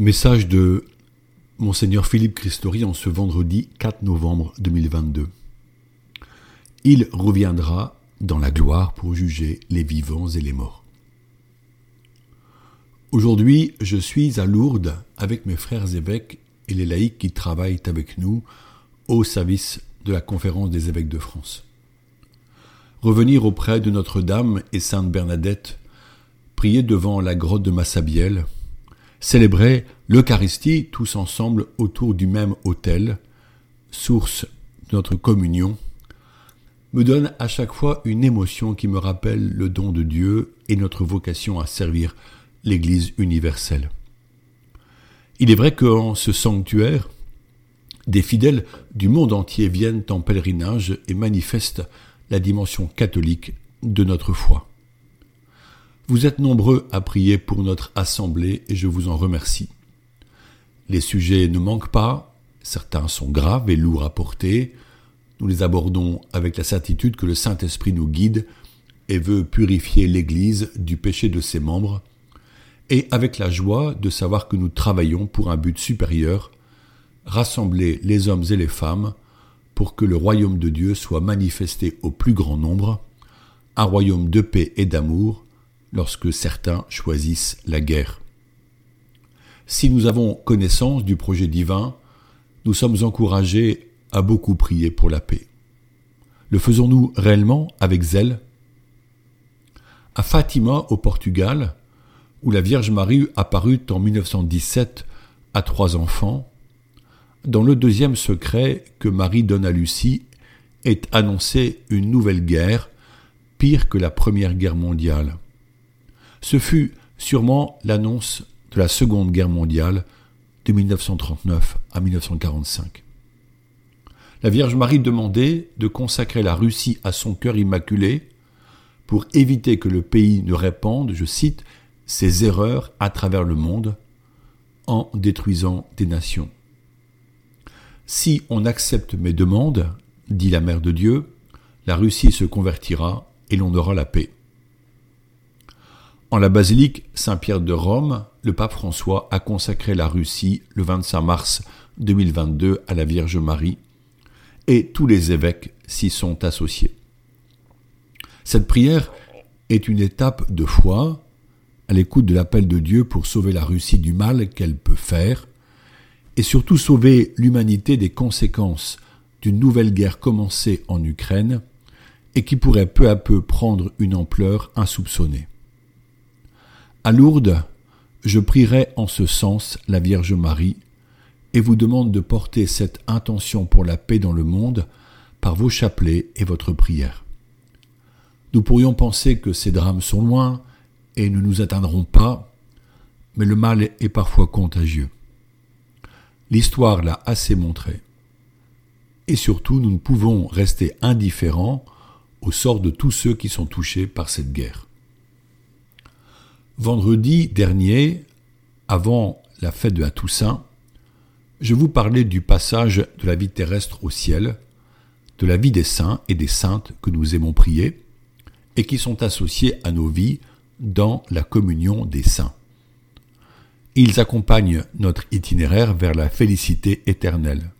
Message de Monseigneur Philippe Christori en ce vendredi 4 novembre 2022. Il reviendra dans la gloire pour juger les vivants et les morts. Aujourd'hui, je suis à Lourdes avec mes frères évêques et les laïcs qui travaillent avec nous au service de la conférence des évêques de France. Revenir auprès de Notre-Dame et Sainte Bernadette, prier devant la grotte de Massabielle, célébrer l'Eucharistie tous ensemble autour du même autel, source de notre communion, me donne à chaque fois une émotion qui me rappelle le don de Dieu et notre vocation à servir l'Église universelle. Il est vrai qu'en ce sanctuaire, des fidèles du monde entier viennent en pèlerinage et manifestent la dimension catholique de notre foi. Vous êtes nombreux à prier pour notre assemblée et je vous en remercie. Les sujets ne manquent pas, certains sont graves et lourds à porter. Nous les abordons avec la certitude que le Saint-Esprit nous guide et veut purifier l'Église du péché de ses membres, et avec la joie de savoir que nous travaillons pour un but supérieur, rassembler les hommes et les femmes pour que le royaume de Dieu soit manifesté au plus grand nombre, un royaume de paix et d'amour, lorsque certains choisissent la guerre. Si nous avons connaissance du projet divin, nous sommes encouragés à beaucoup prier pour la paix. Le faisons-nous réellement avec zèle? À Fatima, au Portugal, où la Vierge Marie apparut en 1917 à trois enfants, dans le deuxième secret que Marie donne à Lucie est annoncée une nouvelle guerre, pire que la Première Guerre mondiale. Ce fut sûrement l'annonce de la Seconde Guerre mondiale de 1939 à 1945. La Vierge Marie demandait de consacrer la Russie à son cœur immaculé pour éviter que le pays ne répande, je cite, ses erreurs à travers le monde en détruisant des nations. Si on accepte mes demandes, dit la Mère de Dieu, la Russie se convertira et l'on aura la paix. En la basilique Saint-Pierre de Rome, le pape François a consacré la Russie le 25 mars 2022 à la Vierge Marie et tous les évêques s'y sont associés. Cette prière est une étape de foi à l'écoute de l'appel de Dieu pour sauver la Russie du mal qu'elle peut faire et surtout sauver l'humanité des conséquences d'une nouvelle guerre commencée en Ukraine et qui pourrait peu à peu prendre une ampleur insoupçonnée. À Lourdes, je prierai en ce sens la Vierge Marie et vous demande de porter cette intention pour la paix dans le monde par vos chapelets et votre prière. Nous pourrions penser que ces drames sont loin et ne nous atteindront pas, mais le mal est parfois contagieux. L'histoire l'a assez montré. Et surtout, nous ne pouvons rester indifférents au sort de tous ceux qui sont touchés par cette guerre. Vendredi dernier, avant la fête de la Toussaint, je vous parlais du passage de la vie terrestre au ciel, de la vie des saints et des saintes que nous aimons prier, et qui sont associés à nos vies dans la communion des saints. Ils accompagnent notre itinéraire vers la félicité éternelle.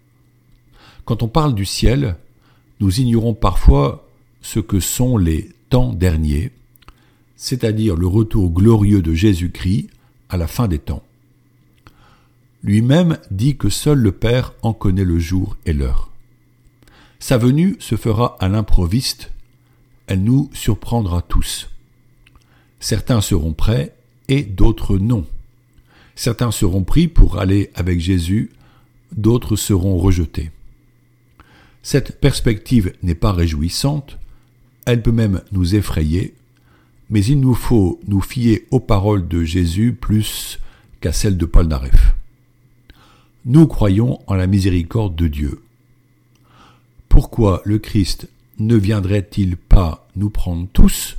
Quand on parle du ciel, nous ignorons parfois ce que sont les temps derniers, c'est-à-dire le retour glorieux de Jésus-Christ à la fin des temps. Lui-même dit que seul le Père en connaît le jour et l'heure. Sa venue se fera à l'improviste, elle nous surprendra tous. Certains seront prêts et d'autres non. Certains seront pris pour aller avec Jésus, d'autres seront rejetés. Cette perspective n'est pas réjouissante, elle peut même nous effrayer mais il nous faut nous fier aux paroles de Jésus plus qu'à celles de Paul Naref. Nous croyons en la miséricorde de Dieu. Pourquoi le Christ ne viendrait-il pas nous prendre tous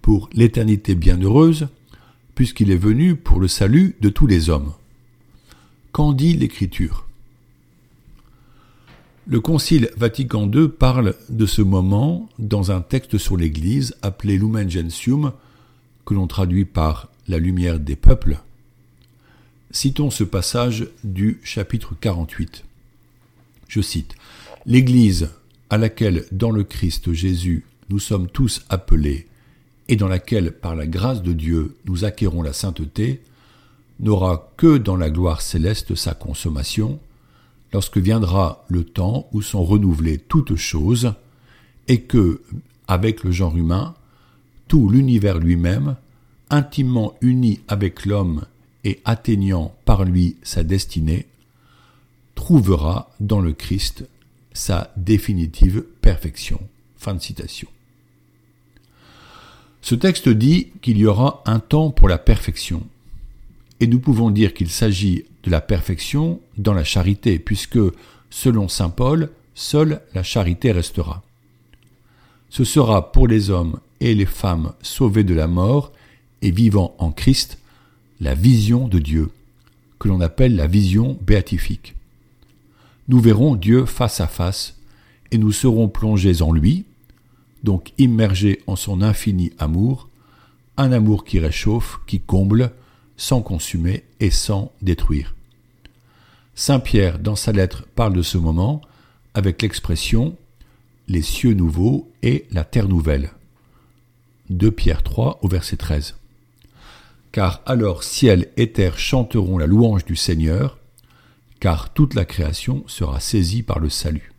pour l'éternité bienheureuse, puisqu'il est venu pour le salut de tous les hommes? Qu'en dit l'Écriture? Le Concile Vatican II parle de ce moment dans un texte sur l'Église appelé Lumen Gentium, que l'on traduit par la lumière des peuples. Citons ce passage du chapitre 48. Je cite L'Église à laquelle dans le Christ Jésus nous sommes tous appelés et dans laquelle par la grâce de Dieu nous acquérons la sainteté, n'aura que dans la gloire céleste sa consommation, lorsque viendra le temps où sont renouvelées toutes choses, et que, avec le genre humain, tout l'univers lui-même, intimement uni avec l'homme et atteignant par lui sa destinée, trouvera dans le Christ sa définitive perfection. Fin de citation. Ce texte dit qu'il y aura un temps pour la perfection. Et nous pouvons dire qu'il s'agit la perfection dans la charité, puisque, selon Saint Paul, seule la charité restera. Ce sera pour les hommes et les femmes sauvés de la mort et vivant en Christ la vision de Dieu, que l'on appelle la vision béatifique. Nous verrons Dieu face à face, et nous serons plongés en lui, donc immergés en son infini amour, un amour qui réchauffe, qui comble, sans consumer et sans détruire. Saint Pierre, dans sa lettre, parle de ce moment avec l'expression les cieux nouveaux et la terre nouvelle. 2 Pierre 3 au verset 13 car alors ciel et terre chanteront la louange du Seigneur, car toute la création sera saisie par le salut.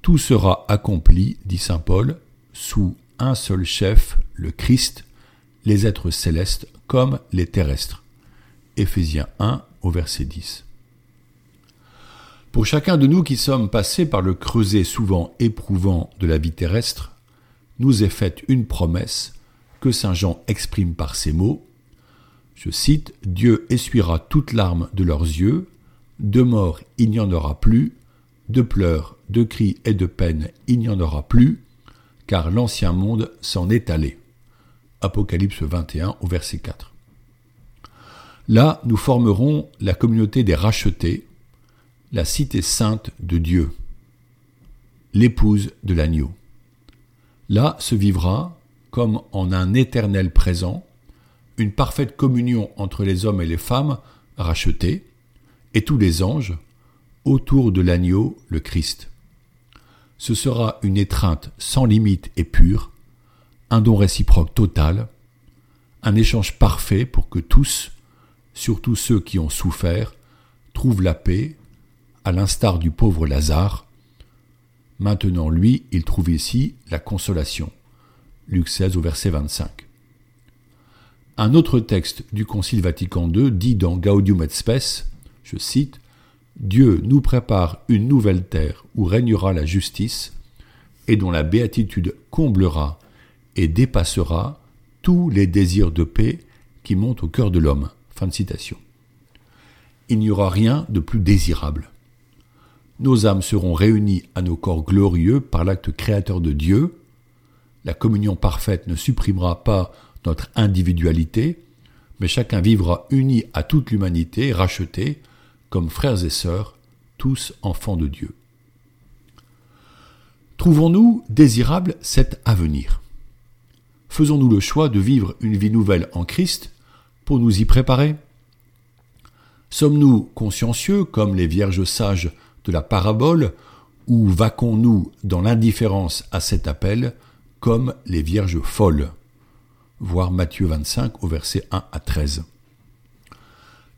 Tout sera accompli, dit Saint Paul, sous un seul chef, le Christ, les êtres célestes comme les terrestres. Éphésiens 1 au verset 10. Pour chacun de nous qui sommes passés par le creuset souvent éprouvant de la vie terrestre, nous est faite une promesse que Saint Jean exprime par ces mots. Je cite Dieu essuiera toutes larmes de leurs yeux, de mort il n'y en aura plus, de pleurs, de cris et de peines il n'y en aura plus, car l'ancien monde s'en est allé. Apocalypse 21 au verset 4. Là, nous formerons la communauté des rachetés, la cité sainte de Dieu, l'épouse de l'agneau. Là se vivra, comme en un éternel présent, une parfaite communion entre les hommes et les femmes rachetés, et tous les anges, autour de l'agneau, le Christ. Ce sera une étreinte sans limite et pure, un don réciproque total, un échange parfait pour que tous, surtout ceux qui ont souffert, trouvent la paix, à l'instar du pauvre Lazare. Maintenant, lui, il trouve ici la consolation. Luc 16 au verset 25. Un autre texte du Concile Vatican II dit dans Gaudium et Spes, je cite, Dieu nous prépare une nouvelle terre où régnera la justice et dont la béatitude comblera et dépassera tous les désirs de paix qui montent au cœur de l'homme. Il n'y aura rien de plus désirable. Nos âmes seront réunies à nos corps glorieux par l'acte créateur de Dieu, la communion parfaite ne supprimera pas notre individualité, mais chacun vivra uni à toute l'humanité, racheté, comme frères et sœurs, tous enfants de Dieu. Trouvons-nous désirable cet avenir? Faisons-nous le choix de vivre une vie nouvelle en Christ nous y préparer Sommes-nous consciencieux, comme les vierges sages de la parabole, ou vaquons-nous dans l'indifférence à cet appel comme les vierges folles. Voir Matthieu 25 au verset 1 à 13.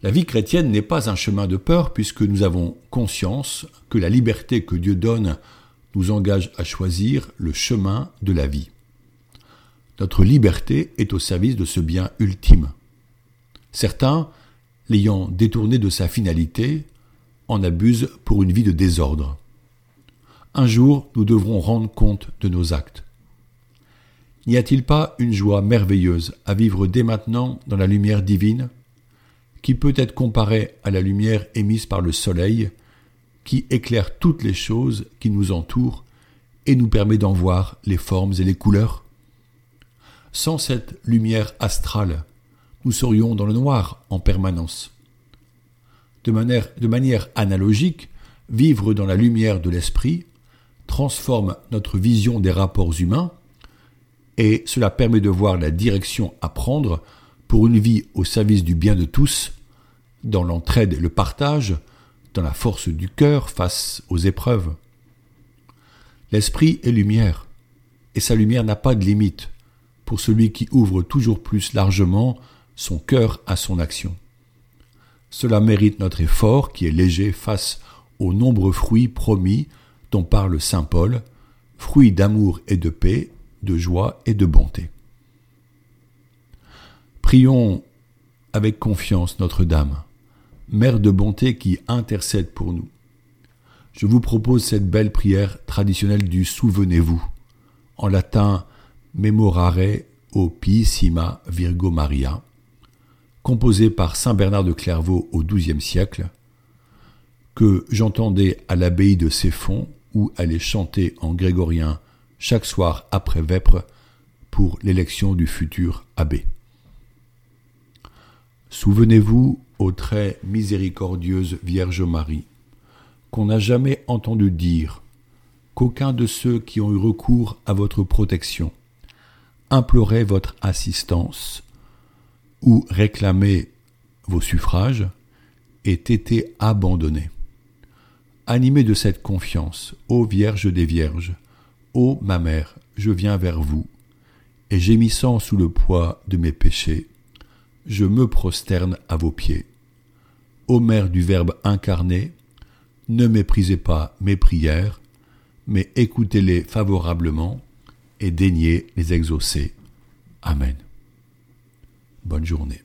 La vie chrétienne n'est pas un chemin de peur puisque nous avons conscience que la liberté que Dieu donne nous engage à choisir le chemin de la vie. Notre liberté est au service de ce bien ultime. Certains, l'ayant détourné de sa finalité, en abusent pour une vie de désordre. Un jour, nous devrons rendre compte de nos actes. N'y a-t-il pas une joie merveilleuse à vivre dès maintenant dans la lumière divine, qui peut être comparée à la lumière émise par le soleil, qui éclaire toutes les choses qui nous entourent et nous permet d'en voir les formes et les couleurs? Sans cette lumière astrale, nous serions dans le noir en permanence. De manière, analogique, vivre dans la lumière de l'esprit transforme notre vision des rapports humains et cela permet de voir la direction à prendre pour une vie au service du bien de tous, dans l'entraide et le partage, dans la force du cœur face aux épreuves. L'esprit est lumière, et sa lumière n'a pas de limite pour celui qui ouvre toujours plus largement son cœur à son action. Cela mérite notre effort qui est léger face aux nombreux fruits promis dont parle Saint Paul, fruits d'amour et de paix, de joie et de bonté. Prions avec confiance Notre-Dame, Mère de bonté qui intercède pour nous. Je vous propose cette belle prière traditionnelle du Souvenez-vous, en latin Memorare opissima Virgo Maria, composée par saint Bernard de Clairvaux au XIIe siècle, que j'entendais à l'abbaye de Céphon où elle est chantée en grégorien chaque soir après vêpres pour l'élection du futur abbé. Souvenez-vous, ô très miséricordieuse Vierge Marie, qu'on n'a jamais entendu dire qu'aucun de ceux qui ont eu recours à votre protection implorait votre assistance ou réclamait vos suffrages ait été abandonné. Animé de cette confiance, ô Vierge des Vierges, ô ma mère, je viens vers vous, et gémissant sous le poids de mes péchés, je me prosterne à vos pieds. Ô Mère du Verbe incarné, ne méprisez pas mes prières, mais écoutez-les favorablement et daignez les exaucer. Amen. Bonne journée.